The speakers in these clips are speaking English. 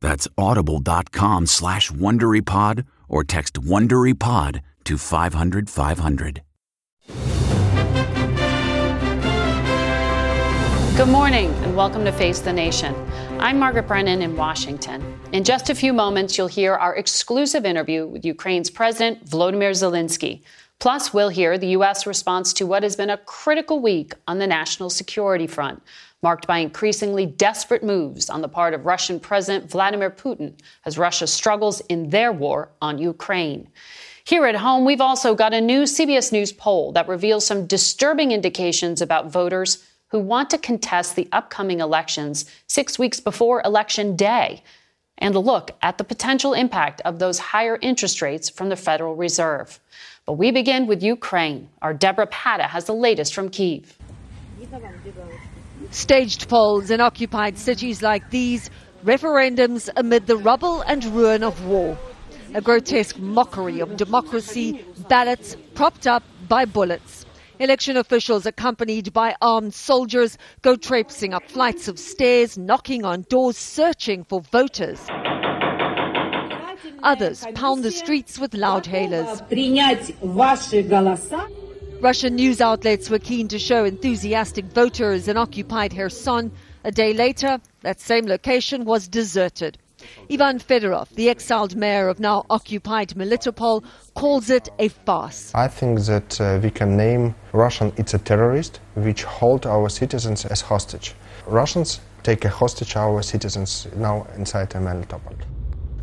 That's audible.com slash WonderyPod or text WonderyPod to 500 500. Good morning and welcome to Face the Nation. I'm Margaret Brennan in Washington. In just a few moments, you'll hear our exclusive interview with Ukraine's President Volodymyr Zelensky. Plus, we'll hear the U.S. response to what has been a critical week on the national security front marked by increasingly desperate moves on the part of Russian President Vladimir Putin as Russia struggles in their war on Ukraine. Here at home, we've also got a new CBS News poll that reveals some disturbing indications about voters who want to contest the upcoming elections six weeks before Election Day, and a look at the potential impact of those higher interest rates from the Federal Reserve. But we begin with Ukraine. Our Debora Patta has the latest from Kiev. Staged polls in occupied cities like these, referendums amid the rubble and ruin of war. A grotesque mockery of democracy, ballots propped up by bullets. Election officials, accompanied by armed soldiers, go traipsing up flights of stairs, knocking on doors, searching for voters. Others pound the streets with loudhailers. Russian news outlets were keen to show enthusiastic voters in occupied Kherson. A day later, that same location was deserted. Ivan Fedorov, the exiled mayor of now occupied Melitopol, calls it a farce. I think that uh, we can name Russian it's a terrorist which hold our citizens as hostage. Russians take a hostage our citizens now inside Melitopol.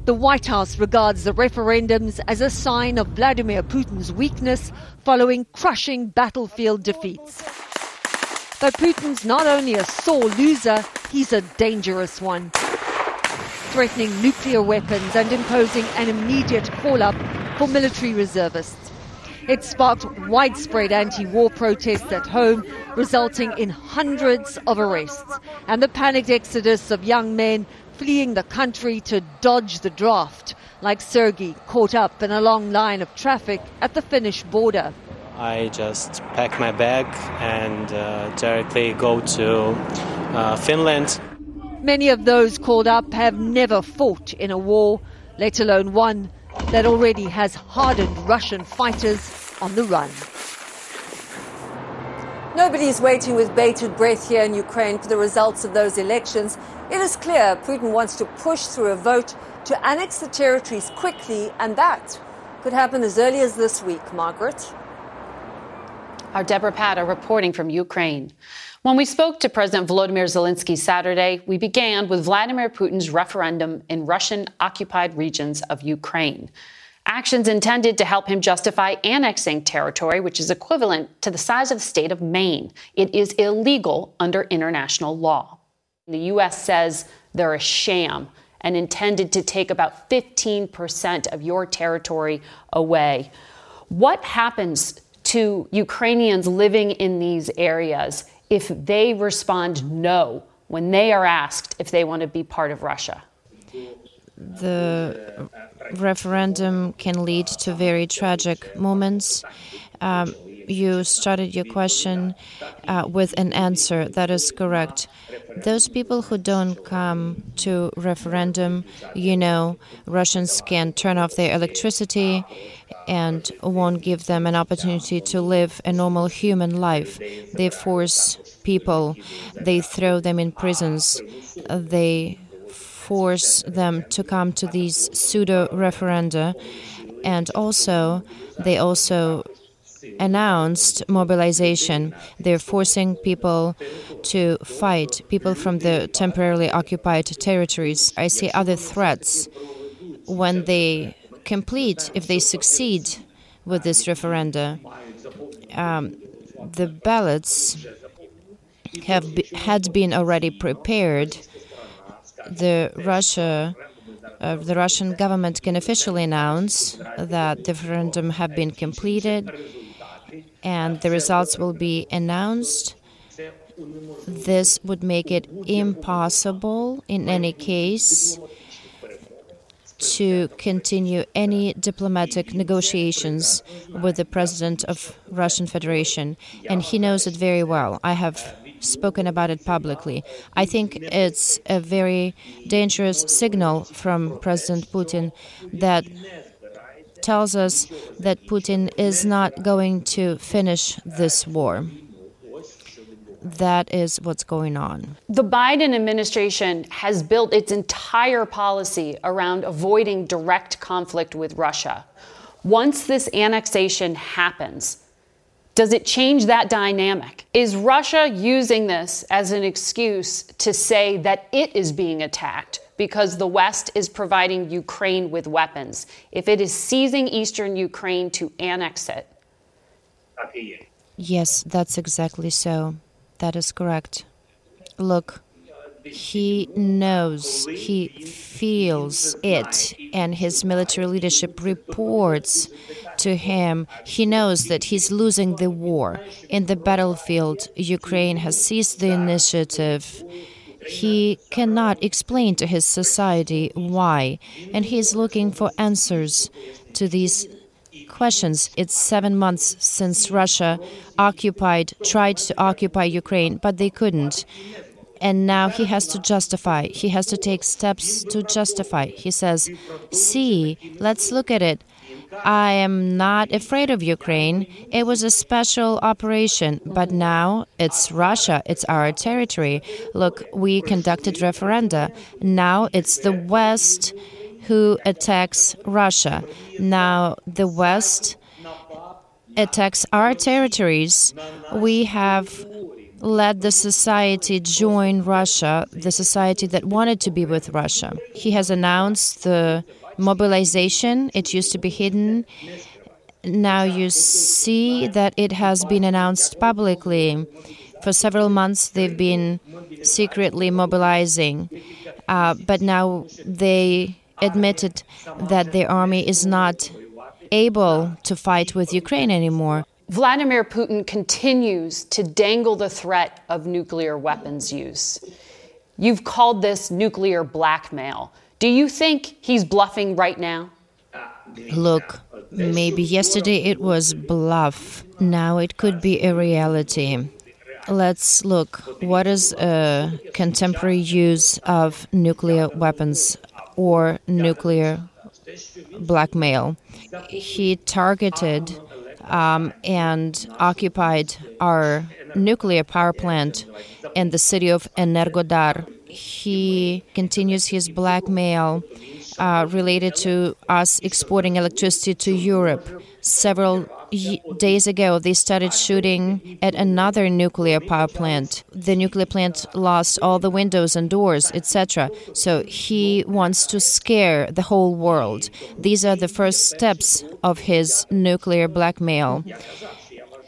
The White House regards the referendums as a sign of Vladimir Putin's weakness following crushing battlefield defeats. But Putin's not only a sore loser, he's a dangerous one. Threatening nuclear weapons and imposing an immediate call up for military reservists. It sparked widespread anti war protests at home, resulting in hundreds of arrests and the panicked exodus of young men fleeing the country to dodge the draft, like Sergei, caught up in a long line of traffic at the Finnish border. I just pack my bag and uh, directly go to uh, Finland. Many of those called up have never fought in a war, let alone one that already has hardened Russian fighters on the run. Nobody is waiting with bated breath here in Ukraine for the results of those elections. It is clear Putin wants to push through a vote to annex the territories quickly, and that could happen as early as this week, Margaret. Our Debora Patta reporting from Ukraine. When we spoke to President Volodymyr Zelensky Saturday, we began with Vladimir Putin's referendum in Russian occupied regions of Ukraine. Actions intended to help him justify annexing territory, which is equivalent to the size of the state of Maine. It is illegal under international law. The U.S. says they're a sham and intended to take about 15% of your territory away. What happens to Ukrainians living in these areas if they respond no when they are asked if they want to be part of Russia? The referendum can lead to very tragic moments. Um, you started your question uh, with an answer that is correct. Those people who don't come to referendum, you know, Russians can turn off their electricity and won't give them an opportunity to live a normal human life. They force people, they throw them in prisons, they force them to come to these pseudo referenda, and also they also announced mobilization. They're forcing people to fight, people from the temporarily occupied territories. I see other threats when they complete, if they succeed with this referenda. Um, the ballots have be, had been already prepared. The Russia uh, the Russian government can officially announce that the referendum have been completed and the results will be announced. This would make it impossible, in any case, to continue any diplomatic negotiations with the president of Russian Federation, and he knows it very well. I have spoken about it publicly. I think it's a very dangerous signal from President Putin that tells us that Putin is not going to finish this war. That is what's going on. The Biden administration has built its entire policy around avoiding direct conflict with Russia. Once this annexation happens, does it change that dynamic? Is Russia using this as an excuse to say that it is being attacked because the West is providing Ukraine with weapons, if it is seizing eastern Ukraine to annex it. Yes, that's exactly so. That is correct. Look, he knows, he feels it, and his military leadership reports to him. He knows that he's losing the war. In the battlefield, Ukraine has seized the initiative he cannot explain to his society why, and he is looking for answers to these questions. It's seven months since Russia occupied, tried to occupy Ukraine, but they couldn't. And now he has to justify. He has to take steps to justify. He says, See, let's look at it. I am not afraid of Ukraine. It was a special operation, but now it's Russia, it's our territory. Look, we conducted referenda. Now it's the West who attacks Russia. Now the West attacks our territories. We have let the society join Russia, the society that wanted to be with Russia. He has announced the mobilization. It used to be hidden. Now you see that it has been announced publicly. For several months, they've been secretly mobilizing. Uh, but now they admitted that the army is not able to fight with Ukraine anymore. Vladimir Putin continues to dangle the threat of nuclear weapons use. You've called this nuclear blackmail. Do you think he's bluffing right now? Look, maybe yesterday it was bluff. Now it could be a reality. Let's look. What is a contemporary use of nuclear weapons or nuclear blackmail? He targeted um, and occupied our nuclear power plant in the city of Energodar he continues his blackmail uh, related to us exporting electricity to Europe. Several days ago, they started shooting at another nuclear power plant. The nuclear plant lost all the windows and doors, etc. So he wants to scare the whole world. These are the first steps of his nuclear blackmail.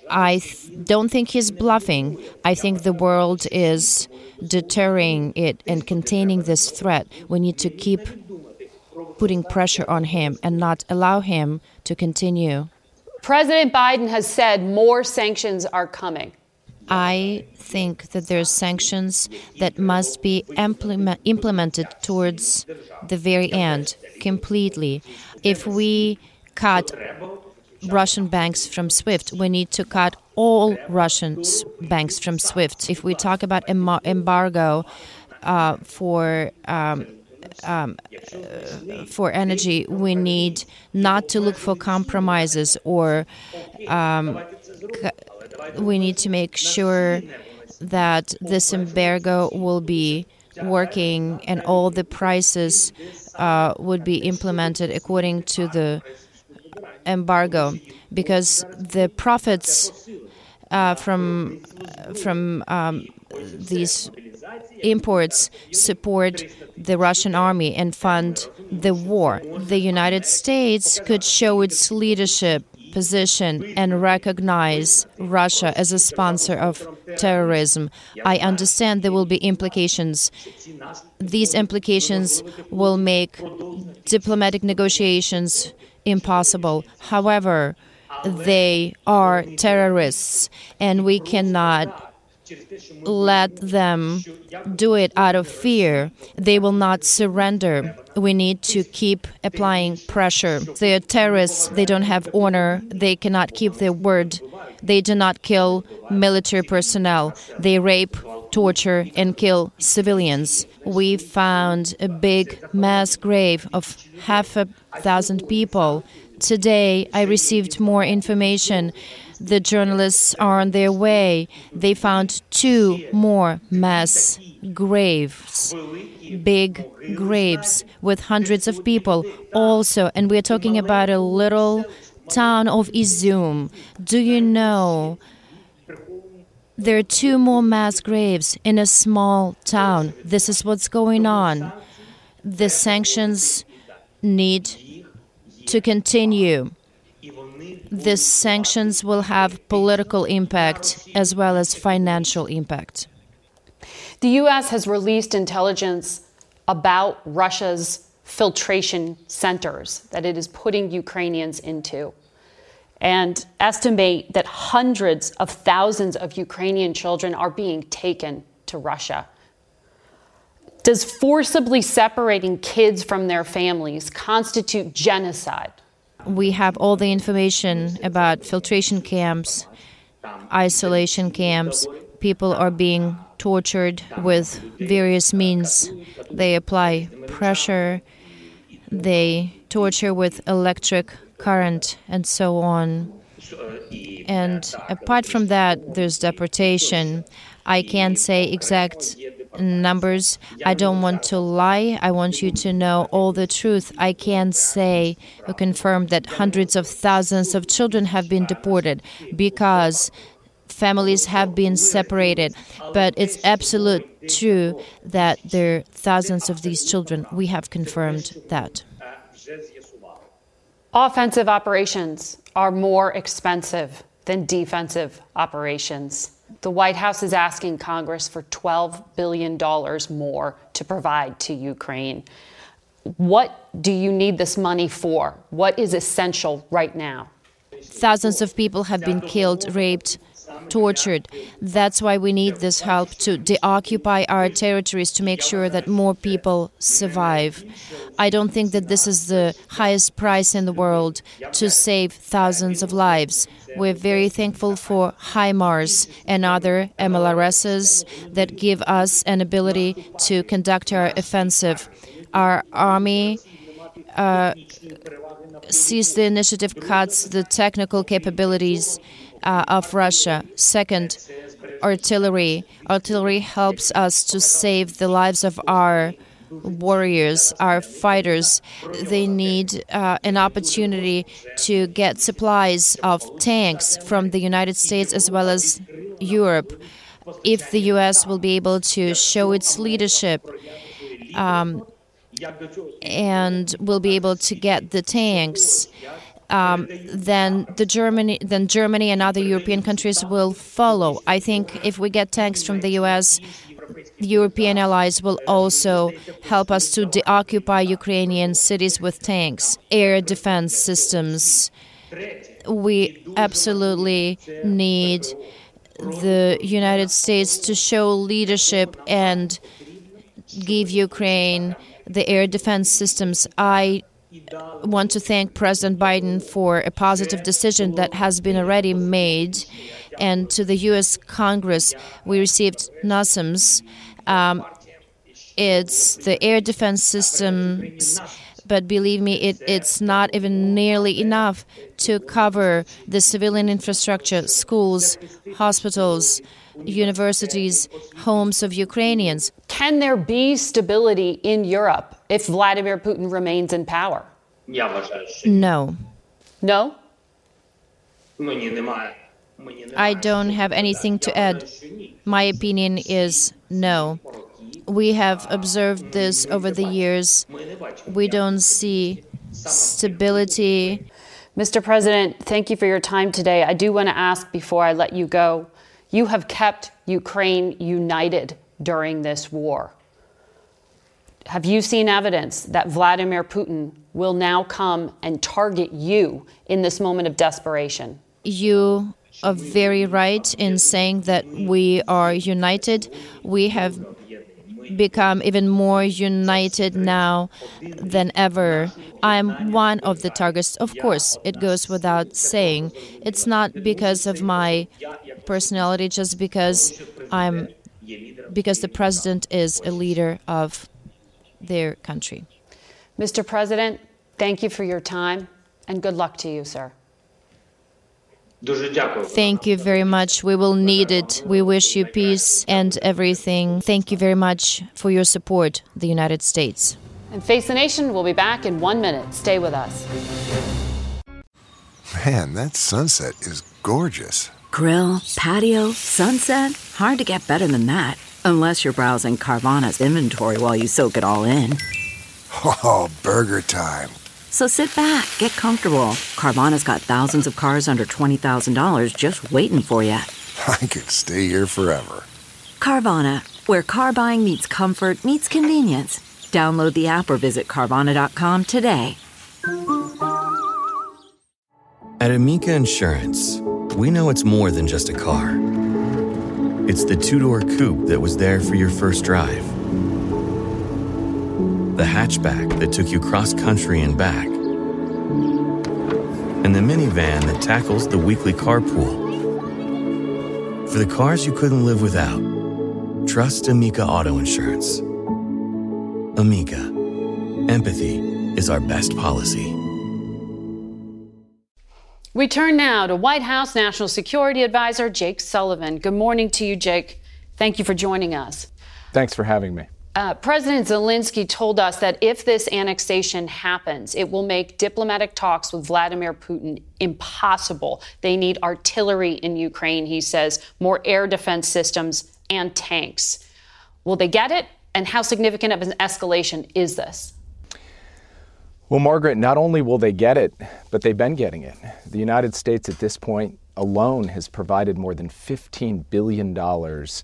I th- don't think he's bluffing. I think the world is deterring it and containing this threat. We need to keep putting pressure on him and not allow him to continue. President Biden has said more sanctions are coming. I think that there are sanctions that must be implement, implemented towards the very end completely. If we cut Russian banks from SWIFT, we need to cut all Russian banks from SWIFT. If we talk about em- embargo uh, for um, um, uh, for energy, we need not to look for compromises or um, we need to make sure that this embargo will be working and all the prices uh, would be implemented according to the embargo because the profits uh, from from um, these imports support the Russian army and fund the war. The United States could show its leadership position and recognize Russia as a sponsor of terrorism. I understand there will be implications. These implications will make diplomatic negotiations impossible. However, they are terrorists, and we cannot let them do it out of fear. They will not surrender. We need to keep applying pressure. They are terrorists. They don't have honor. They cannot keep their word. They do not kill military personnel. They rape, torture, and kill civilians. We found a big mass grave of half a thousand people. Today, I received more information the journalists are on their way. They found two more mass graves, big graves with hundreds of people also. And we're talking about a little town of Izium. Do you know? There are two more mass graves in a small town. This is what's going on. The sanctions need to continue these sanctions will have political impact as well as financial impact. The U.S. has released intelligence about Russia's filtration centers that it is putting Ukrainians into and estimate that hundreds of thousands of Ukrainian children are being taken to Russia. Does forcibly separating kids from their families constitute genocide? we have all the information about filtration camps, isolation camps. People are being tortured with various means. They apply pressure, they torture with electric current, and so on. And apart from that, there's deportation. I can't say exact numbers. I don't want to lie. I want you to know all the truth. I can't say or confirm that hundreds of thousands of children have been deported because families have been separated. But it's absolute true that there are thousands of these children. We have confirmed that. Offensive operations are more expensive than defensive operations. The White House is asking Congress for $12 billion more to provide to Ukraine. What do you need this money for? What is essential right now? Thousands of people have been killed, raped, tortured. That's why we need this help to deoccupy our territories to make sure that more people survive. I don't think that this is the highest price in the world to save thousands of lives. We're very thankful for HIMARS and other MLRSs that give us an ability to conduct our offensive. Our army uh, sees the initiative cuts the technical capabilities uh, of Russia. Second, artillery. Artillery helps us to save the lives of our warriors, our fighters. They need uh, an opportunity to get supplies of tanks from the United States as well as Europe. If the U.S. will be able to show its leadership um, and will be able to get the tanks, um, then the Germany, then Germany and other European countries will follow. I think if we get tanks from the U.S., European allies will also help us to deoccupy Ukrainian cities with tanks, air defense systems. We absolutely need the United States to show leadership and give Ukraine the air defense systems. I want to thank President Biden for a positive decision that has been already made. And to the U.S. Congress, we received NASAMS. Um, it's the air defense systems but believe me, it, it's not even nearly enough to cover the civilian infrastructure, schools, hospitals, universities, homes of Ukrainians. Can there be stability in Europe if Vladimir Putin remains in power? No. No? I don't have anything to add. My opinion is no. We have observed this over the years. We don't see stability. Mr. President, thank you for your time today. I do want to ask before I let you go you have kept Ukraine united during this war. Have you seen evidence that Vladimir Putin will now come and target you in this moment of desperation? You are very right in saying that we are united. We have become even more united now than ever. I'm one of the targets. Of course, it goes without saying. It's not because of my personality, just because I'm because the president is a leader of their country. Mr. President, thank you for your time and good luck to you, sir. Thank you very much. We will need it. We wish you peace and everything. Thank you very much for your support, the United States. And Face the Nation will be back in one minute. Stay with us. Man, that sunset is gorgeous. Grill, patio, sunset. Hard to get better than that. Unless you're browsing Carvana's inventory while you soak it all in. Oh, burger time. So sit back, get comfortable. Carvana's got thousands of cars under $20,000 just waiting for you. I could stay here forever. Carvana, where car buying meets comfort, meets convenience. Download the app or visit Carvana.com today. At Amica Insurance, we know it's more than just a car. It's the two door coupe that was there for your first drive the hatchback that took you cross country and back, and the minivan that tackles the weekly carpool. For the cars you couldn't live without, trust Amica Auto Insurance. Amica, empathy is our best policy. We turn now to White House National Security Advisor Jake Sullivan. Good morning to you, Jake. Thank you for joining us. Thanks for having me. Uh, President Zelensky told us that if this annexation happens, it will make diplomatic talks with Vladimir Putin impossible. They need artillery in Ukraine, he says, more air defense systems and tanks. Will they get it? And how significant of an escalation is this? Well, Margaret, not only will they get it, but they've been getting it. The United States at this point alone has provided more than $15 billion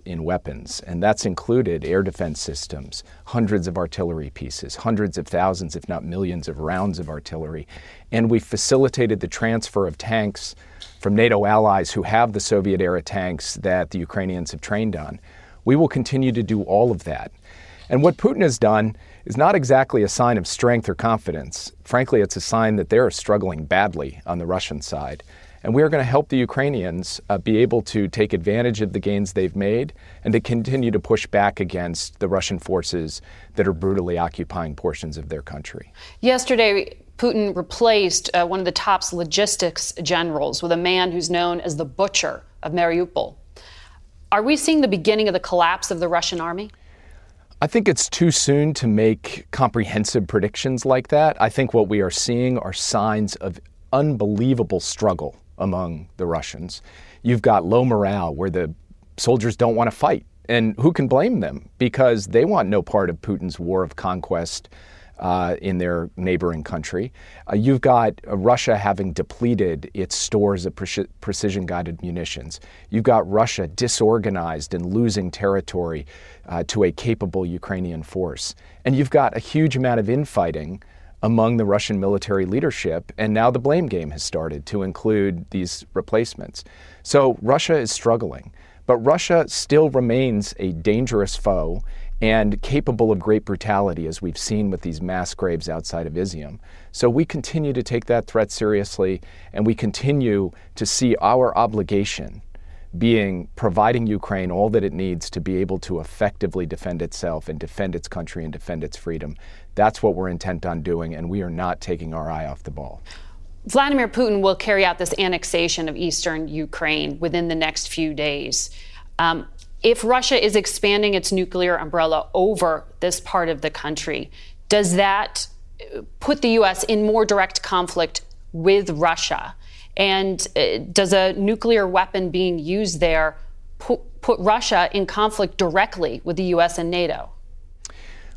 in weapons, and that's included air defense systems, hundreds of artillery pieces, hundreds of thousands, if not millions, of rounds of artillery. And we facilitated the transfer of tanks from NATO allies who have the Soviet era tanks that the Ukrainians have trained on. We will continue to do all of that. And what Putin has done is not exactly a sign of strength or confidence. Frankly, it's a sign that they're struggling badly on the Russian side. And we are going to help the Ukrainians uh, be able to take advantage of the gains they've made and to continue to push back against the Russian forces that are brutally occupying portions of their country. Yesterday, Putin replaced uh, one of the top logistics generals with a man who's known as the butcher of Mariupol. Are we seeing the beginning of the collapse of the Russian army? I think it's too soon to make comprehensive predictions like that. I think what we are seeing are signs of unbelievable struggle among the Russians. You've got low morale where the soldiers don't want to fight. And who can blame them? Because they want no part of Putin's war of conquest uh, in their neighboring country. Uh, you've got uh, Russia having depleted its stores of pre- precision guided munitions. You've got Russia disorganized and losing territory uh, to a capable Ukrainian force. And you've got a huge amount of infighting among the Russian military leadership, and now the blame game has started to include these replacements. So Russia is struggling, but Russia still remains a dangerous foe and capable of great brutality, as we've seen with these mass graves outside of Izium. So we continue to take that threat seriously, and we continue to see our obligation being providing Ukraine all that it needs to be able to effectively defend itself and defend its country and defend its freedom. That's what we're intent on doing, and we are not taking our eye off the ball. Vladimir Putin will carry out this annexation of eastern Ukraine within the next few days. Um, if Russia is expanding its nuclear umbrella over this part of the country, does that put the U.S. in more direct conflict with Russia? And uh, does a nuclear weapon being used there put, put Russia in conflict directly with the U.S. and NATO?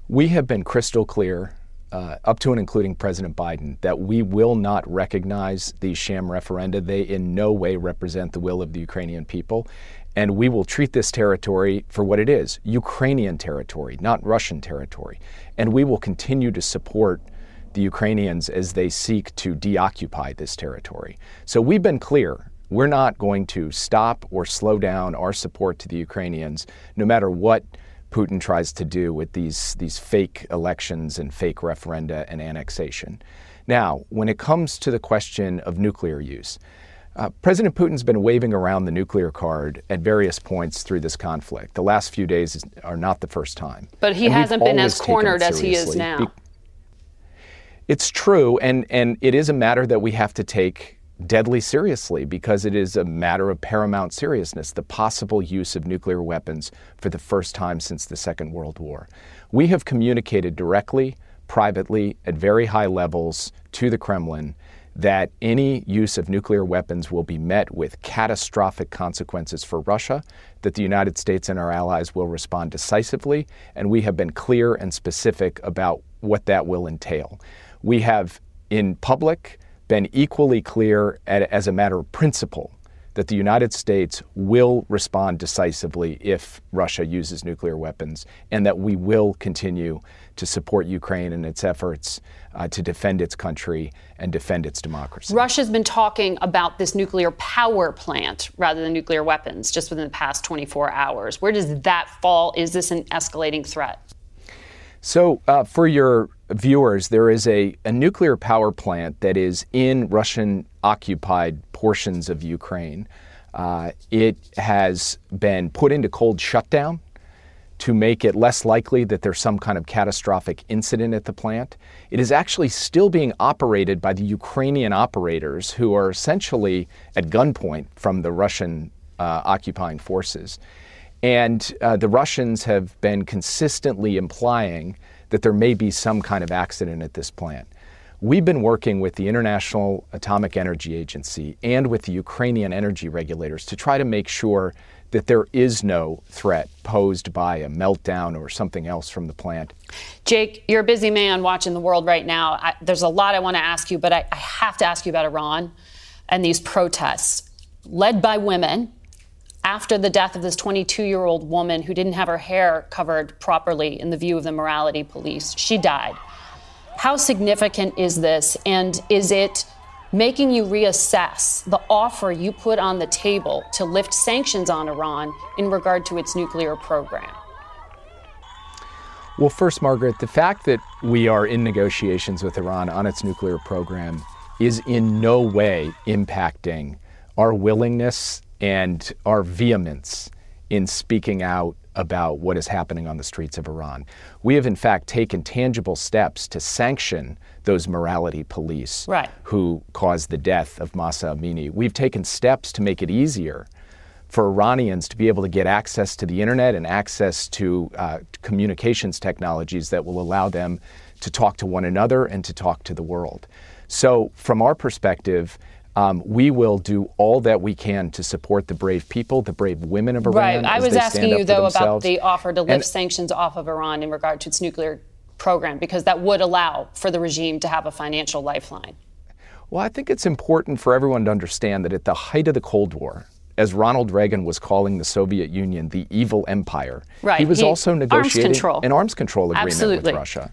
We have been crystal clear, uh, up to and including President Biden, that we will not recognize these sham referenda. They in no way represent the will of the Ukrainian people. And we will treat this territory for what it is Ukrainian territory, not Russian territory. And we will continue to support the Ukrainians as they seek to deoccupy this territory. So we've been clear. We're not going to stop or slow down our support to the Ukrainians, no matter what Putin tries to do with these, these fake elections and fake referenda and annexation. Now, when it comes to the question of nuclear use, uh, President Putin's been waving around the nuclear card at various points through this conflict. The last few days are not the first time. But he and hasn't been as cornered as he is now. Be- it's true, and, and it is a matter that we have to take deadly seriously because it is a matter of paramount seriousness the possible use of nuclear weapons for the first time since the Second World War. We have communicated directly, privately, at very high levels to the Kremlin that any use of nuclear weapons will be met with catastrophic consequences for Russia, that the United States and our allies will respond decisively, and we have been clear and specific about what that will entail. We have, in public, been equally clear as a matter of principle that the United States will respond decisively if Russia uses nuclear weapons, and that we will continue to support Ukraine in its efforts uh, to defend its country and defend its democracy. Russia's been talking about this nuclear power plant rather than nuclear weapons just within the past 24 hours. Where does that fall? Is this an escalating threat? So, uh, for your viewers, there is a, a nuclear power plant that is in Russian occupied portions of Ukraine. Uh, it has been put into cold shutdown to make it less likely that there's some kind of catastrophic incident at the plant. It is actually still being operated by the Ukrainian operators who are essentially at gunpoint from the Russian uh, occupying forces. And uh, the Russians have been consistently implying that there may be some kind of accident at this plant. We've been working with the International Atomic Energy Agency and with the Ukrainian energy regulators to try to make sure that there is no threat posed by a meltdown or something else from the plant. Jake, you're a busy man watching the world right now. I, there's a lot I want to ask you, but I, I have to ask you about Iran and these protests led by women after the death of this 22 year old woman who didn't have her hair covered properly in the view of the morality police. She died. How significant is this? And is it making you reassess the offer you put on the table to lift sanctions on Iran in regard to its nuclear program? Well, first, Margaret, the fact that we are in negotiations with Iran on its nuclear program is in no way impacting our willingness and our vehemence in speaking out about what is happening on the streets of Iran. We have, in fact, taken tangible steps to sanction those morality police right. who caused the death of Mahsa Amini. We've taken steps to make it easier for Iranians to be able to get access to the internet and access to uh, communications technologies that will allow them to talk to one another and to talk to the world. So, from our perspective, um, we will do all that we can to support the brave people, the brave women of Iran. Right. I was asking you, though, about the offer to lift and, sanctions off of Iran in regard to its nuclear program, because that would allow for the regime to have a financial lifeline. Well, I think it's important for everyone to understand that at the height of the Cold War, as Ronald Reagan was calling the Soviet Union the evil empire, right. he was he, also negotiating arms an arms control agreement Absolutely. with Russia.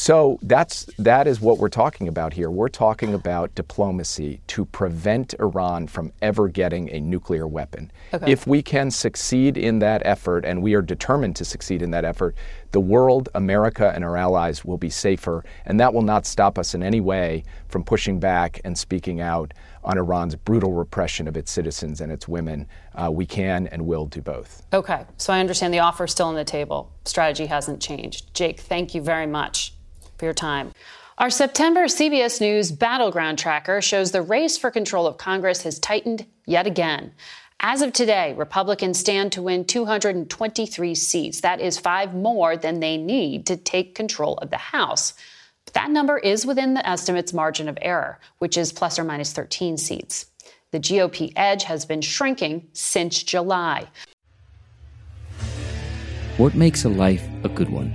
So that's that is what we're talking about here. We're talking about diplomacy to prevent Iran from ever getting a nuclear weapon. Okay. If we can succeed in that effort, and we are determined to succeed in that effort, the world, America, and our allies will be safer, and that will not stop us in any way from pushing back and speaking out on Iran's brutal repression of its citizens and its women. Uh, we can and will do both. Okay, so I understand the offer is still on the table. Strategy hasn't changed. Jake, thank you very much for your time. Our September CBS News Battleground Tracker shows the race for control of Congress has tightened yet again. As of today, Republicans stand to win 223 seats. That is five more than they need to take control of the House. But that number is within the estimate's margin of error, which is plus or minus 13 seats. The GOP edge has been shrinking since July. What makes a life a good one?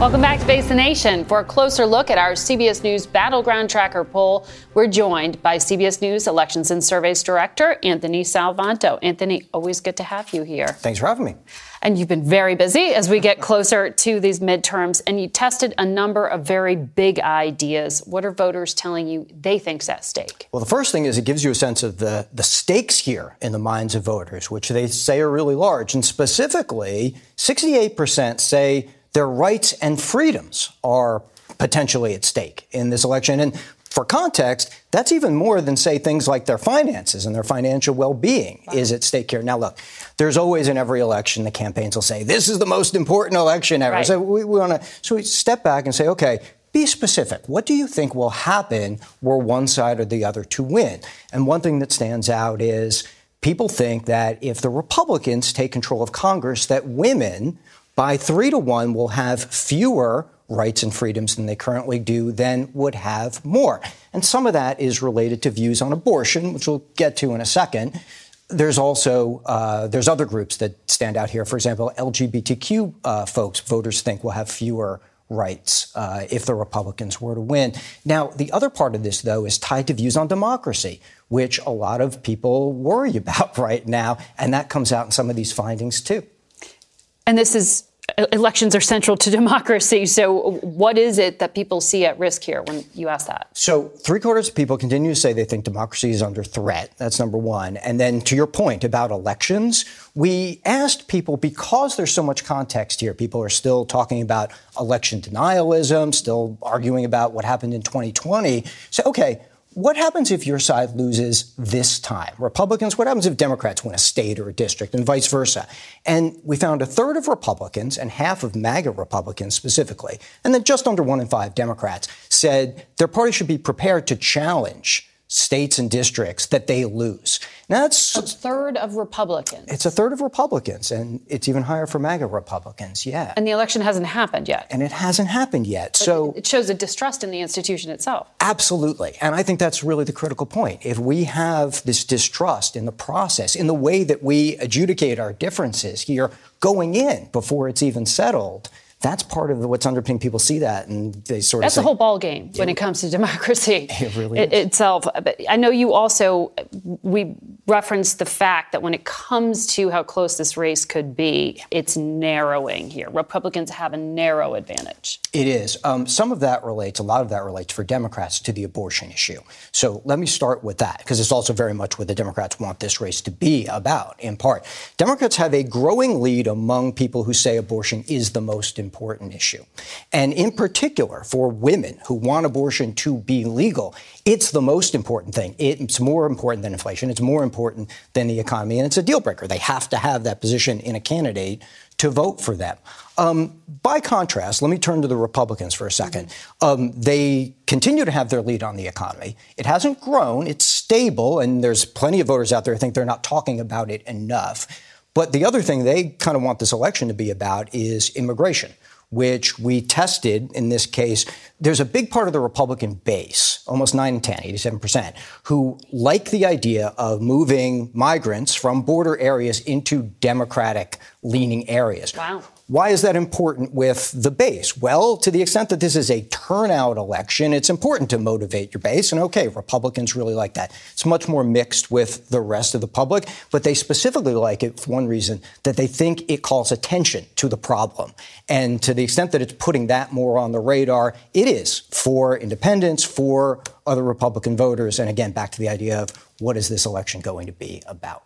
Welcome back to Face the Nation. For a closer look at our CBS News Battleground Tracker poll, we're joined by CBS News Elections and Surveys Director Anthony Salvanto. Anthony, always good to have you here. Thanks for having me. And you've been very busy as we get closer to these midterms, and you tested a number of very big ideas. What are voters telling you they think's at stake? Well, the first thing is it gives you a sense of the, the stakes here in the minds of voters, which they say are really large. And specifically, 68% say their rights and freedoms are potentially at stake in this election. And for context, that's even more than, say, things like their finances and their financial well being is at stake here. Now, look, there's always in every election, the campaigns will say, this is the most important election ever. Right. So we, we want to so we step back and say, okay, be specific. What do you think will happen were one side or the other to win? And one thing that stands out is people think that if the Republicans take control of Congress, that women by three to one will have fewer rights and freedoms than they currently do, then would have more. And some of that is related to views on abortion, which we'll get to in a second. There's also uh, there's other groups that stand out here. For example, LGBTQ uh, folks, voters think will have fewer rights uh, if the Republicans were to win. Now, the other part of this, though, is tied to views on democracy, which a lot of people worry about right now, and that comes out in some of these findings too. And this is elections are central to democracy. So, what is it that people see at risk here when you ask that? So, three quarters of people continue to say they think democracy is under threat. That's number one. And then, to your point about elections, we asked people because there's so much context here. People are still talking about election denialism, still arguing about what happened in 2020. So, okay, what happens if your side loses this time? Republicans, what happens if Democrats win a state or a district and vice versa? And we found a third of Republicans and half of MAGA Republicans specifically, and then just under one in five Democrats said their party should be prepared to challenge states and districts that they lose. Now that's a third of Republicans. It's a third of Republicans, and it's even higher for MAGA Republicans. Yeah. And the election hasn't happened yet. And it hasn't happened yet. But so it shows a distrust in the institution itself. Absolutely, and I think that's really the critical point. If we have this distrust in the process, in the way that we adjudicate our differences here, going in before it's even settled That's part of what's underpinning people see that and they sort That's of. That's the whole ball game when it comes to democracy it really it, itself. But I know you also we referenced the fact that when it comes to how close this race could be, it's narrowing here. Republicans have a narrow advantage. It is. Um, some of that relates, a lot of that relates for Democrats to the abortion issue. So let me start with that, because it's also very much what the Democrats want this race to be about, in part. Democrats have a growing lead among people who say abortion is the most important issue. And in particular, for women who want abortion to be legal, it's the most important thing. It's more important than inflation. It's more important than the economy. And it's a deal breaker. They have to have that position in a candidate to vote for them. Um, by contrast, let me turn to the Republicans for a 2nd um, they continue to have their lead on the economy. It hasn't grown, it's stable, and there's plenty of voters out there who think they're not talking about it enough. But the other thing they kind of want this election to be about is immigration which we tested in this case, there's a big part of the Republican base, almost 9 and 10, 87%, who like the idea of moving migrants from border areas into Democratic leaning areas. Wow. Why is that important with the base? Well, to the extent that this is a turnout election, it's important to motivate your base. And okay, Republicans really like that. It's much more mixed with the rest of the public, but they specifically like it for one reason that they think it calls attention to the problem. And to the extent that it's putting that more on the radar, it is for independents, for other Republican voters. And again, back to the idea of what is this election going to be about?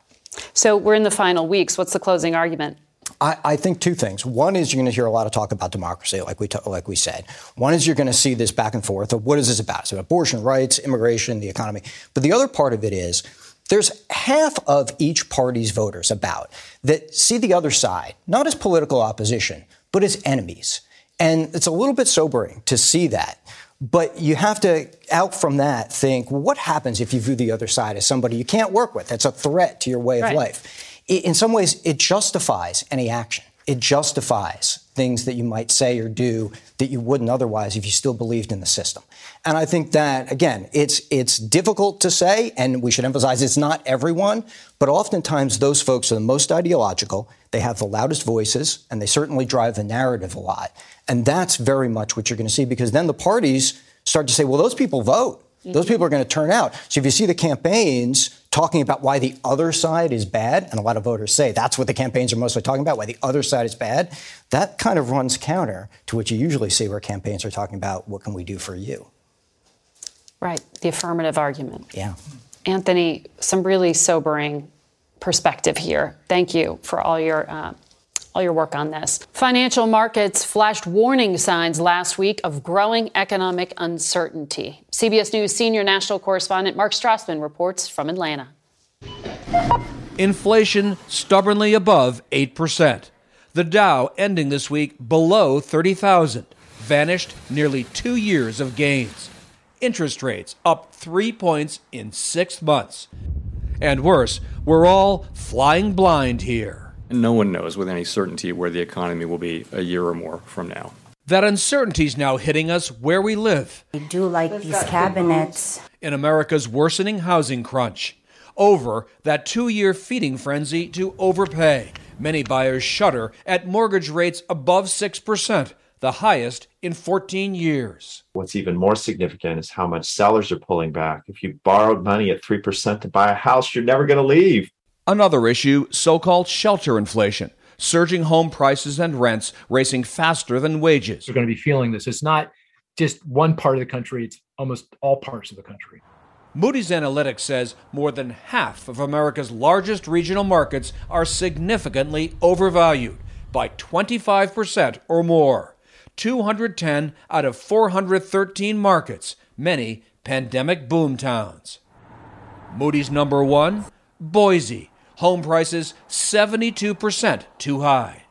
So we're in the final weeks. What's the closing argument? I, I, think two things. One is you're going to hear a lot of talk about democracy, like we t- like we said. One is you're going to see this back and forth of what is this about? So abortion rights, immigration, the economy. But the other part of it is there's half of each party's voters about that see the other side not as political opposition, but as enemies. And it's a little bit sobering to see that. But you have to, out from that, think, well, what happens if you view the other side as somebody you can't work with? That's a threat to your way of life in some ways, it justifies any action. It justifies things that you might say or do that you wouldn't otherwise if you still believed in the system. And I think that again, it's it's difficult to say, and we should emphasize it's not everyone, but oftentimes those folks are the most ideological. They have the loudest voices, and they certainly drive the narrative a lot. And that's very much what you're going to see because then the parties start to say, well, those people vote. Those people are going to turn out. So if you see the campaigns talking about why the other side is bad, and a lot of voters say that's what the campaigns are mostly talking about, why the other side is bad, that kind of runs counter to what you usually see where campaigns are talking about what can we do for you. Right, the affirmative argument. Yeah. Anthony, some really sobering perspective here. Thank you for all your uh, all your work on this. Financial markets flashed warning signs last week of growing economic uncertainty. CBS News senior national correspondent Mark Strassmann reports from Atlanta. Inflation stubbornly above 8%. The Dow ending this week below 30,000, vanished nearly two years of gains. Interest rates up three points in six months. And worse, we're all flying blind here. No one knows with any certainty where the economy will be a year or more from now. That uncertainty is now hitting us where we live. I do like these cabinets. In America's worsening housing crunch. Over that two year feeding frenzy to overpay. Many buyers shudder at mortgage rates above 6%, the highest in 14 years. What's even more significant is how much sellers are pulling back. If you borrowed money at 3% to buy a house, you're never going to leave. Another issue so called shelter inflation, surging home prices and rents racing faster than wages. We're going to be feeling this. It's not just one part of the country, it's almost all parts of the country. Moody's Analytics says more than half of America's largest regional markets are significantly overvalued by 25% or more. 210 out of 413 markets, many pandemic boom towns. Moody's number one, Boise, home prices 72% too high.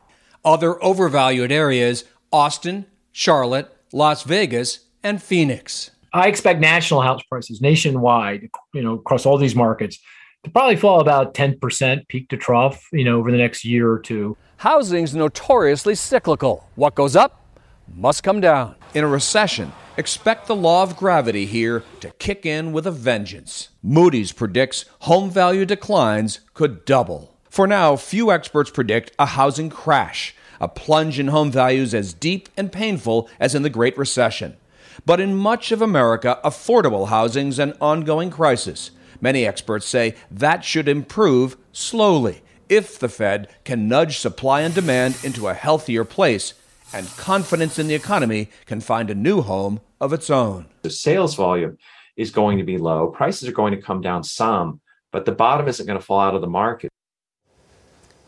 Other overvalued areas Austin, Charlotte, Las Vegas, and Phoenix. I expect national house prices nationwide, you know, across all these markets to probably fall about 10% peak to trough, you know, over the next year or two. Housing's notoriously cyclical. What goes up must come down. In a recession, expect the law of gravity here to kick in with a vengeance. Moody's predicts home value declines could double. For now, few experts predict a housing crash. a plunge in home values as deep and painful as in the Great Recession. But in much of America, affordable housing's an ongoing crisis. Many experts say that should improve slowly if the Fed can nudge supply and demand into a healthier place and confidence in the economy can find a new home of its own. The sales volume is going to be low. Prices are going to come down some, but the bottom isn't going to fall out of the market.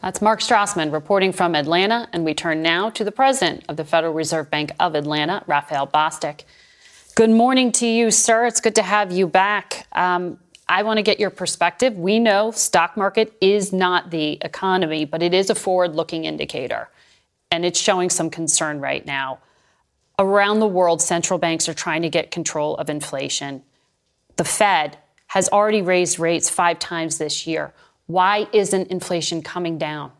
That's Mark Strassmann reporting from Atlanta. And we turn now to the president of the Federal Reserve Bank of Atlanta, Raphael Bostic. Good morning to you, sir. It's good to have you back. Um, I want to get your perspective. We know stock market is not the economy, but it is a forward-looking indicator, and it's showing some concern right now. Around the world, central banks are trying to get control of inflation. The Fed has already raised rates five times this year. Why isn't inflation coming down?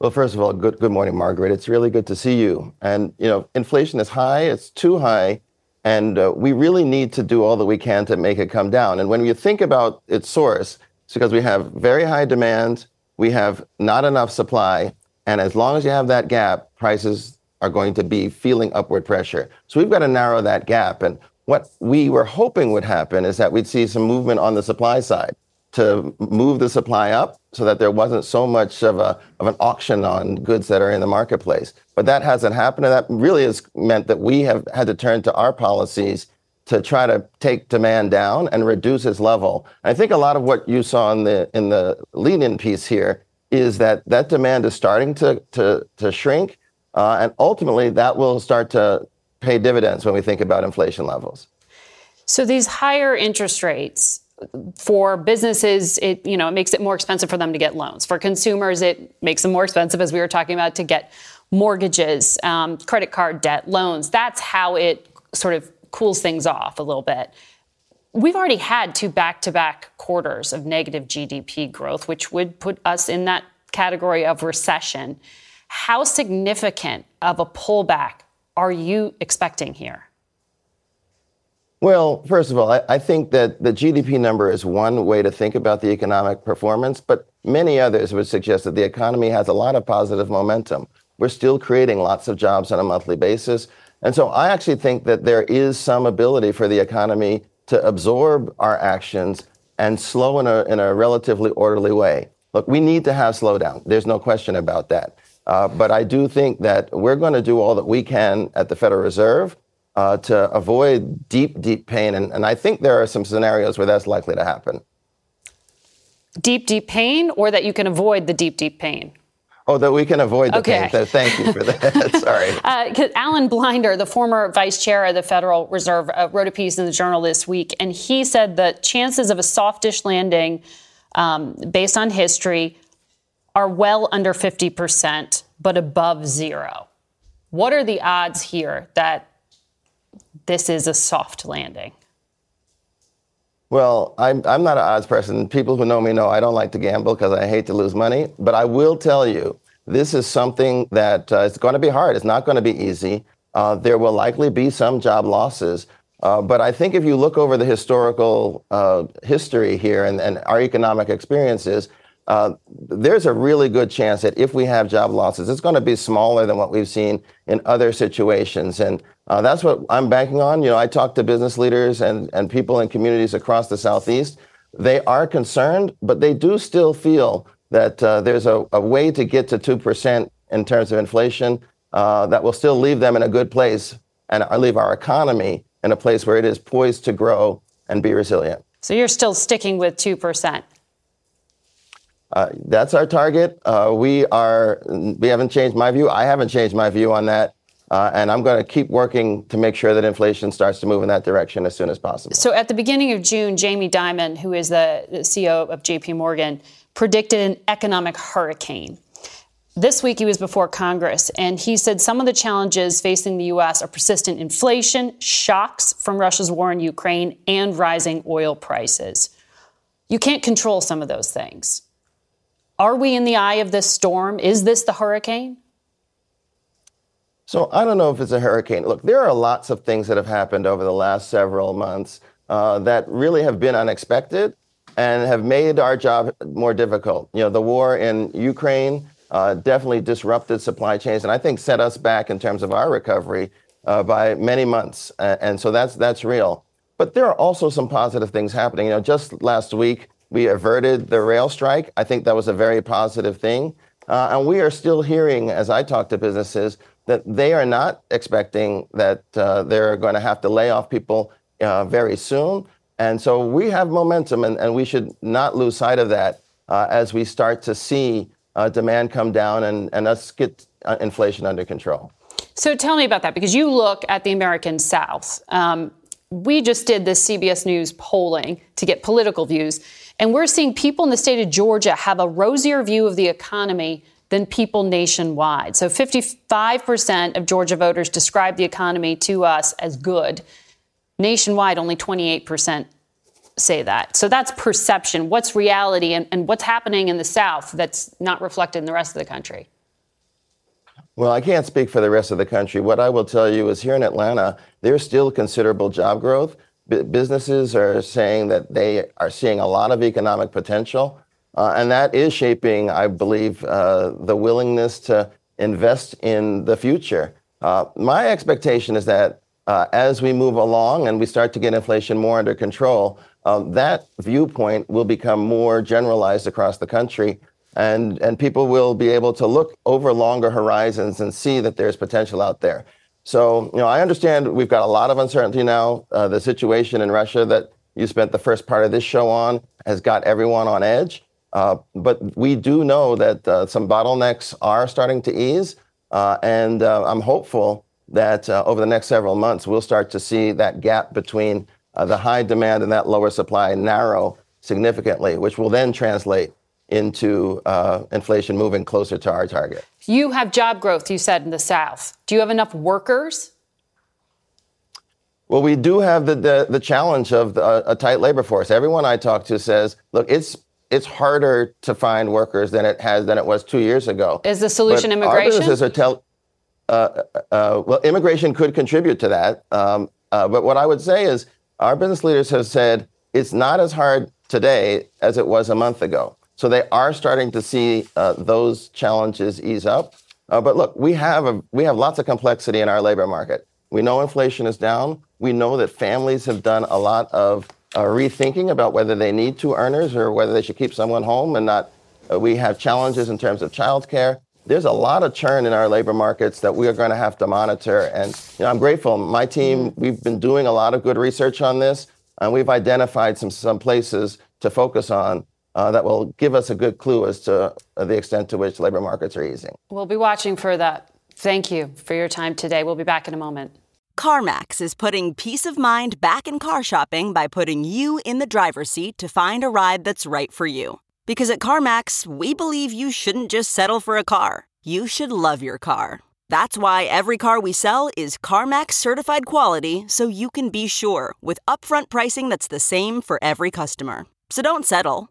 Well, first of all, good, good morning, Margaret. It's really good to see you. And, you know, inflation is high, it's too high, and uh, we really need to do all that we can to make it come down. And when you think about its source, it's because we have very high demand, we have not enough supply, and as long as you have that gap, prices are going to be feeling upward pressure. So we've got to narrow that gap. And what we were hoping would happen is that we'd see some movement on the supply side to move the supply up so that there wasn't so much of a of an auction on goods that are in the marketplace. But that hasn't happened, and that really has meant that we have had to turn to our policies to try to take demand down and reduce its level. And I think a lot of what you saw in the in the lead-in piece here is that that demand is starting to to to shrink, uh, and ultimately that will start to pay dividends when we think about inflation levels. So these higher interest rates for businesses, it you know it makes it more expensive for them to get loans. For consumers, it makes them more expensive, as we were talking about, to get mortgages, um, credit card debt, loans. That's how it sort of cools things off a little bit. We've already had two back-to-back quarters of negative GDP growth, which would put us in that category of recession. How significant of a pullback are you expecting here? Well, first of all, I, I, think that the GDP number is one way to think about the economic performance, but many others would suggest that the economy has a lot of positive momentum. We're still creating lots of jobs on a monthly basis. And so I actually think that there is some ability for the economy to absorb our actions and slow in a, in a relatively orderly way. Look, we need to have slowdown. There's no question about that. Uh, but I do think that we're going to do all that we can at the Federal Reserve uh, to avoid deep, deep pain. And, and I think there are some scenarios where that's likely to happen. Deep, deep pain, or that you can avoid the deep, deep pain? Oh, that we can avoid the okay. pain. Thank you for that. Sorry. Uh, Alan Blinder, the former vice chair of the Federal Reserve, uh, wrote a piece in the Journal this week, and he said the chances of a softish landing um, based on history are well under 50%, but above zero. What are the odds here that this is a soft landing? Well, I'm, I'm not an odds person. People who know me know I don't like to gamble because I hate to lose money. But I will tell you, this is something that uh, going to be hard. It's not going to be easy. Uh, there will likely be some job losses. Uh, but I think if you look over the historical uh, history here and, and our economic experiences, uh, there's a really good chance that if we have job losses, it's going to be smaller than what we've seen in other situations. And uh, that's what I'm banking on. You know, I talk to business leaders and, and people in communities across the Southeast. They are concerned, but they do still feel that uh, there's a, a, way to get to 2% in terms of inflation uh, that will still leave them in a good place and leave our economy in a place where it is poised to grow and be resilient. So you're still sticking with 2%? Uh, that's our target. Uh, we are. We haven't changed my view. I haven't changed my view on that. Uh, and I'm going to keep working to make sure that inflation starts to move in that direction as soon as possible. So, at the beginning of June, Jamie Dimon, who is the, the CEO of JP Morgan, predicted an economic hurricane. This week, he was before Congress, and he said some of the challenges facing the U.S. are persistent inflation, shocks from Russia's war in Ukraine, and rising oil prices. You can't control some of those things. Are we in the eye of this storm? Is this the hurricane? So I don't know if it's a hurricane. Look, there are lots of things that have happened over the last several months uh, that really have been unexpected and have made our job more difficult. You know, the war in Ukraine uh, definitely disrupted supply chains, and I think set us back in terms of our recovery uh, by many months. And so that's that's real. But there are also some positive things happening. You know, just last week we averted the rail strike. I think that was a very positive thing. Uh, and we are still hearing, as I talk to businesses, that they are not expecting that uh, they're going to have to lay off people uh, very soon. And so we have momentum, and, and we should not lose sight of that uh, as we start to see uh, demand come down and, and us get uh, inflation under control. So tell me about that because you look at the American South. Um, we just did this CBS News polling to get political views, and we're seeing people in the state of Georgia have a rosier view of the economy than people nationwide. So 55% of Georgia voters describe the economy to us as good. Nationwide, only 28% say that. So that's perception. What's reality and, and what's happening in the South that's not reflected in the rest of the country? Well, I can't speak for the rest of the country. What I will tell you is here in Atlanta, there's still considerable job growth. B- businesses are saying that they are seeing a lot of economic potential. Uh, and that is shaping, I believe, uh, the willingness to invest in the future. Uh, my expectation is that uh, as we move along and we start to get inflation more under control, um, that viewpoint will become more generalized across the country and and people will be able to look over longer horizons and see that there's potential out there. So you know, I understand we've got a lot of uncertainty now. Uh, the situation in Russia that you spent the first part of this show on has got everyone on edge. Uh, but we do know that uh, some bottlenecks are starting to ease, uh, and uh, I'm hopeful that uh, over the next several months we'll start to see that gap between the high demand and that lower supply narrow significantly, which will then translate into uh, inflation moving closer to our target. You have job growth, you said, in the South. Do you have enough workers? Well, we do have the, the, the challenge of the, a tight labor force. Everyone I talk to says, look, it's it's harder to find workers than it has than it was two years ago. Is the solution but immigration? Our businesses are tell, uh, uh, well, immigration could contribute to that. Um, uh, but what I would say is our business leaders have said it's not as hard today as it was a month ago. So they are starting to see uh, those challenges ease up. Uh, but look, we have a, we have lots of complexity in our labor market. We know inflation is down. We know that families have done a lot of uh, rethinking about whether they need two earners or whether they should keep someone home and not. Uh, we have challenges in terms of childcare. There's a lot of churn in our labor markets that we are going to have to monitor. And you know, I'm grateful. My team, we've been doing a lot of good research on this, and we've identified some some places to focus on that will give us a good clue as to uh, the extent to which labor markets are easing. We'll be watching for that. Thank you for your time today. We'll be back in a moment. CarMax is putting peace of mind back in car shopping by putting you in the driver's seat to find a ride that's right for you. Because at CarMax, we believe you shouldn't just settle for a car, you should love your car. That's why every car we sell is CarMax certified quality so you can be sure with upfront pricing that's the same for every customer. So don't settle.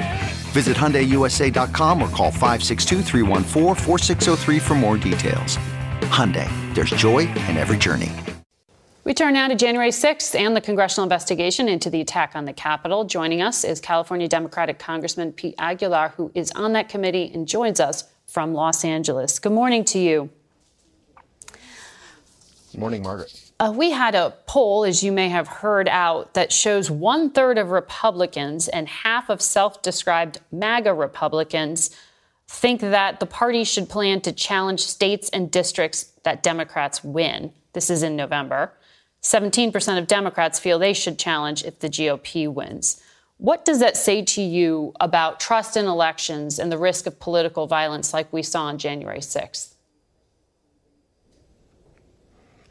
Visit HyundaiUSA.com or call 562 for more details. Hyundai, there's joy in every journey. We turn now to January 6th and the congressional investigation into the attack on the Capitol. Joining us is California Democratic Congressman Pete Aguilar, who is on that committee and joins us from Los Angeles. Good morning to you. Good morning, Margaret. Uh, we had a poll, as you may have heard out, that shows one third of Republicans and half of self described MAGA Republicans think that the party should plan to challenge states and districts that Democrats win. This is in November. 17% of Democrats feel they should challenge if the GOP wins. What does that say to you about trust in elections and the risk of political violence like we saw on January 6th?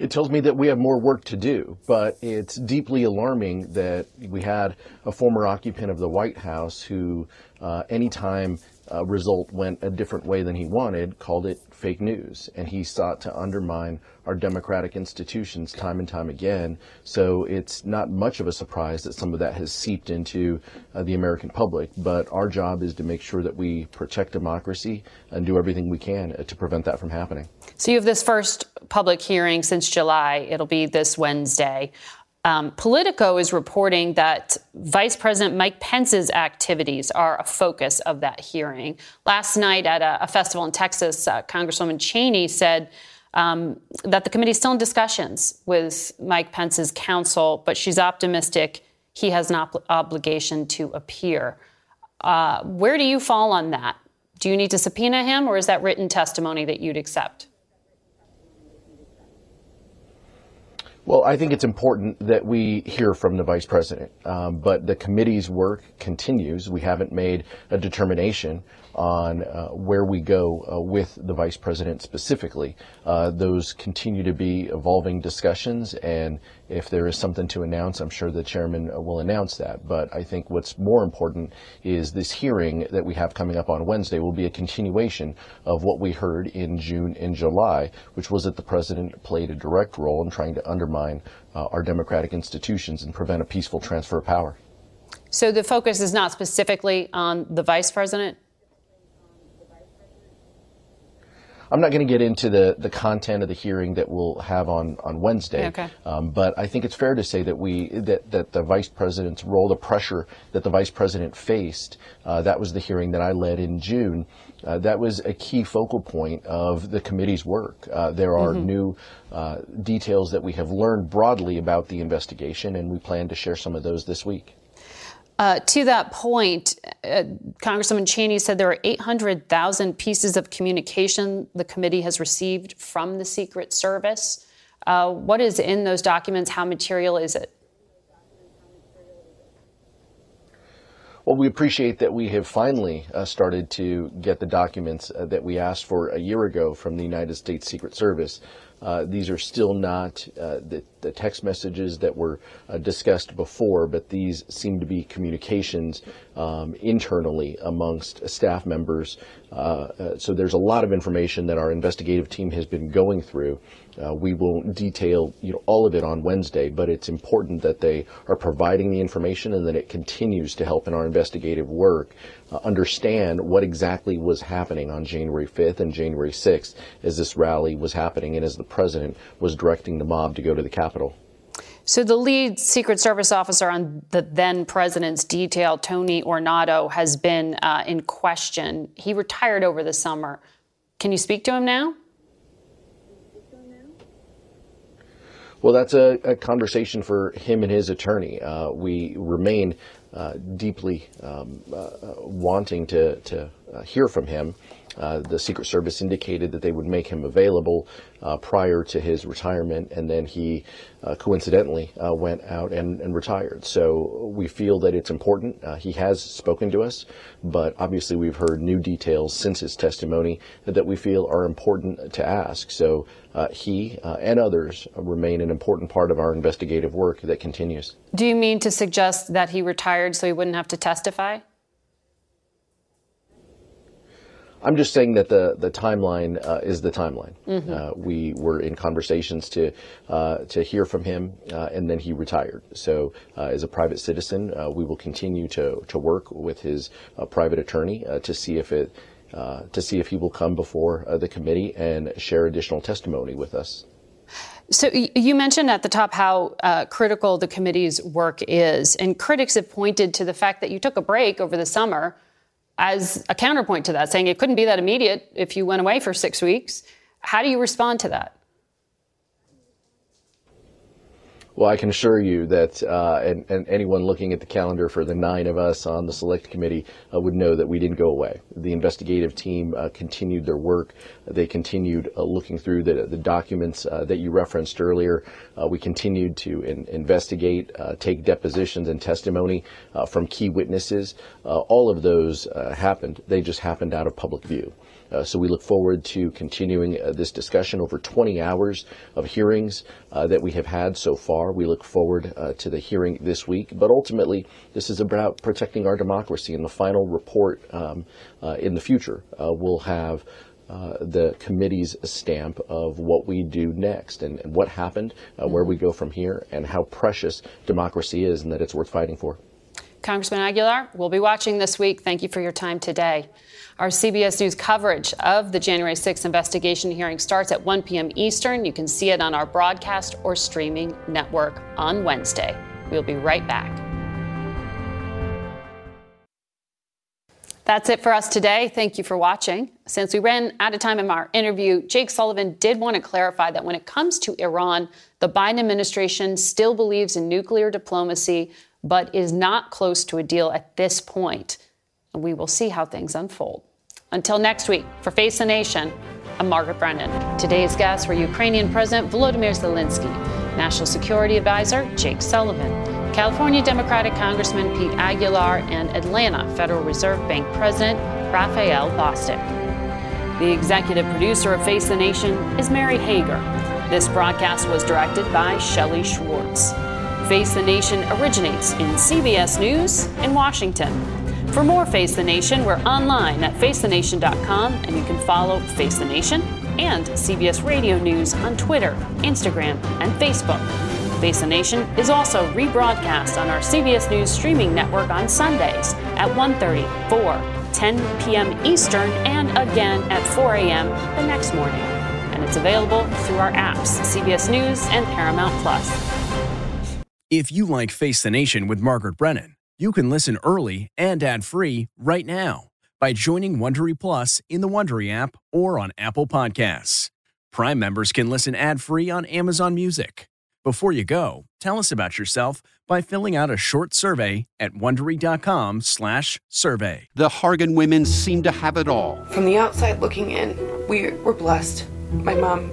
It tells me that we have more work to do, but it's deeply alarming that we had a former occupant of the White House who uh, anytime a result went a different way than he wanted, called it fake news. And he sought to undermine our democratic institutions time and time again. So it's not much of a surprise that some of that has seeped into uh, the American public. But our job is to make sure that we protect democracy and do everything we can uh, to prevent that from happening. So you have this first public hearing since July. It'll be this Wednesday. Um, Politico is reporting that Vice President Mike Pence's activities are a focus of that hearing. Last night at a, a festival in Texas, uh, Congresswoman Cheney said um, that the committee is still in discussions with Mike Pence's counsel, but she's optimistic he has an ob- obligation to appear. Uh, where do you fall on that? Do you need to subpoena him, or is that written testimony that you'd accept? Well, I think it's important that we hear from the vice president, um, but the committee's work continues. We haven't made a determination on uh, where we go uh, with the vice president specifically. Uh, those continue to be evolving discussions, and if there is something to announce, I'm sure the chairman uh, will announce that. But I think what's more important is this hearing that we have coming up on Wednesday will be a continuation of what we heard in June and July, which was that the president played a direct role in trying to undermine uh, our democratic institutions and prevent a peaceful transfer of power. So the focus is not specifically on the vice president? I'm not going to get into the, the content of the hearing that we'll have on, on Wednesday. Okay. Um, but I think it's fair to say that we that, that the vice president's role, the pressure that the vice president faced, uh, that was the hearing that I led in June. Uh, that was a key focal point of the committee's work. Uh, there are Mhm. new uh, details that we have learned broadly about the investigation, and we plan to share some of those this week. Uh, to that point, uh, Congresswoman Cheney said there are 800,000 pieces of communication the committee has received from the Secret Service. Uh, what is in those documents? How material is it? Well, we appreciate that we have finally uh, started to get the documents uh, that we asked for a year ago from the United States Secret Service. Uh, these are still not uh, the, the text messages that were uh, discussed before, but these seem to be communications um, internally amongst staff members. Uh, uh, so there's a lot of information that our investigative team has been going through. Uh, we will detail you know, all of it on Wednesday, but it's important that they are providing the information and that it continues to help in our investigative work uh, understand what exactly was happening on January 5th and January 6th as this rally was happening and as the president was directing the mob to go to the Capitol. So, the lead Secret Service officer on the then president's detail, Tony Ornato, has been uh, in question. He retired over the summer. Can you speak to him now? Well, that's a, a conversation for him and his attorney. Uh, we remain uh, deeply um, uh, uh, wanting to, to uh, hear from him. Uh, the Secret Service indicated that they would make him available uh, prior to his retirement, and then he uh, coincidentally uh, went out and, and retired. So we feel that it's important. Uh, he has spoken to us, but obviously we've heard new details since his testimony that, that we feel are important to ask. So uh, he and others remain an important part of our investigative work that continues. Do you mean to suggest that he retired so he wouldn't have to testify? I'm just saying that the the timeline uh, is the timeline. Mhm. Uh, we were in conversations to uh, to hear from him, uh, and then he retired. So, uh, as a private citizen, uh, we will continue to to work with his uh, private attorney uh, to see if it uh, to see if he will come before uh, the committee and share additional testimony with us. So you mentioned at the top how uh, critical the committee's work is, and critics have pointed to the fact that you took a break over the summer as a counterpoint to that, saying it couldn't be that immediate if you went away for six weeks. How do you respond to that? Well, I can assure you that, uh, and, and anyone looking at the calendar for the nine of us on the select committee uh, would know that we didn't go away. The investigative team uh, continued their work. They continued uh, looking through the, the documents uh, that you referenced earlier. Uh, we continued to in, investigate, take depositions and testimony from key witnesses. All of those happened. They just happened out of public view. Uh, so we look forward to continuing uh, this discussion over 20 hours of hearings uh, that we have had so far. We look forward uh, to the hearing this week. But ultimately, this is about protecting our democracy. And the final report um, uh, in the future uh, will have uh, the committee's stamp of what we do next and, and what happened, uh, where we go from here, and how precious democracy is and that it's worth fighting for. Congressman Aguilar, we'll be watching this week. Thank you for your time today. Our CBS News coverage of the January 6th investigation hearing starts at 1 p.m. Eastern. You can see it on our broadcast or streaming network on Wednesday. We'll be right back. That's it for us today. Thank you for watching. Since we ran out of time in our interview, Jake Sullivan did want to clarify that when it comes to Iran, the Biden administration still believes in nuclear diplomacy, but is not close to a deal at this point. And we will see how things unfold. Until next week, for Face the Nation, I'm Margaret Brennan. Today's guests were Ukrainian President Volodymyr Zelensky, National Security Advisor Jake Sullivan, California Democratic Congressman Pete Aguilar, and Atlanta Federal Reserve Bank President Raphael Bostic. The executive producer of Face the Nation is Mary Hager. This broadcast was directed by Shelley Schwartz. Face the Nation originates in CBS News in Washington. For more Face the Nation, we're online at facethenation.com and you can follow Face the Nation and CBS Radio News on Twitter, Instagram, and Facebook. Face the Nation is also rebroadcast on our CBS News streaming network on Sundays at 1:30, 4, 10 p.m. Eastern, and again at 4 a.m. the next morning. And it's available through our apps, CBS News and Paramount Plus. If you like Face the Nation with Margaret Brennan, you can listen early and ad-free right now by joining Wondery Plus in the Wondery app or on Apple Podcasts. Prime members can listen ad-free on Amazon Music. Before you go, tell us about yourself by filling out a short survey at wondery.com/survey. The Hargan women seem to have it all. From the outside looking in, we were blessed. My mom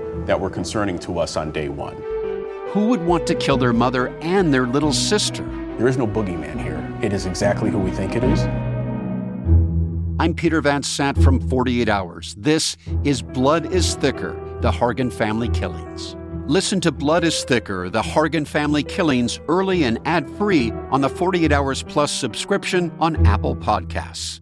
that were concerning to us on day one. Who would want to kill their mother and their little sister? There is no boogeyman here. It is exactly who we think it is. I'm Peter Van Sant from 48 Hours. This is Blood is Thicker The Hargan Family Killings. Listen to Blood is Thicker The Hargan Family Killings early and ad free on the 48 Hours Plus subscription on Apple Podcasts.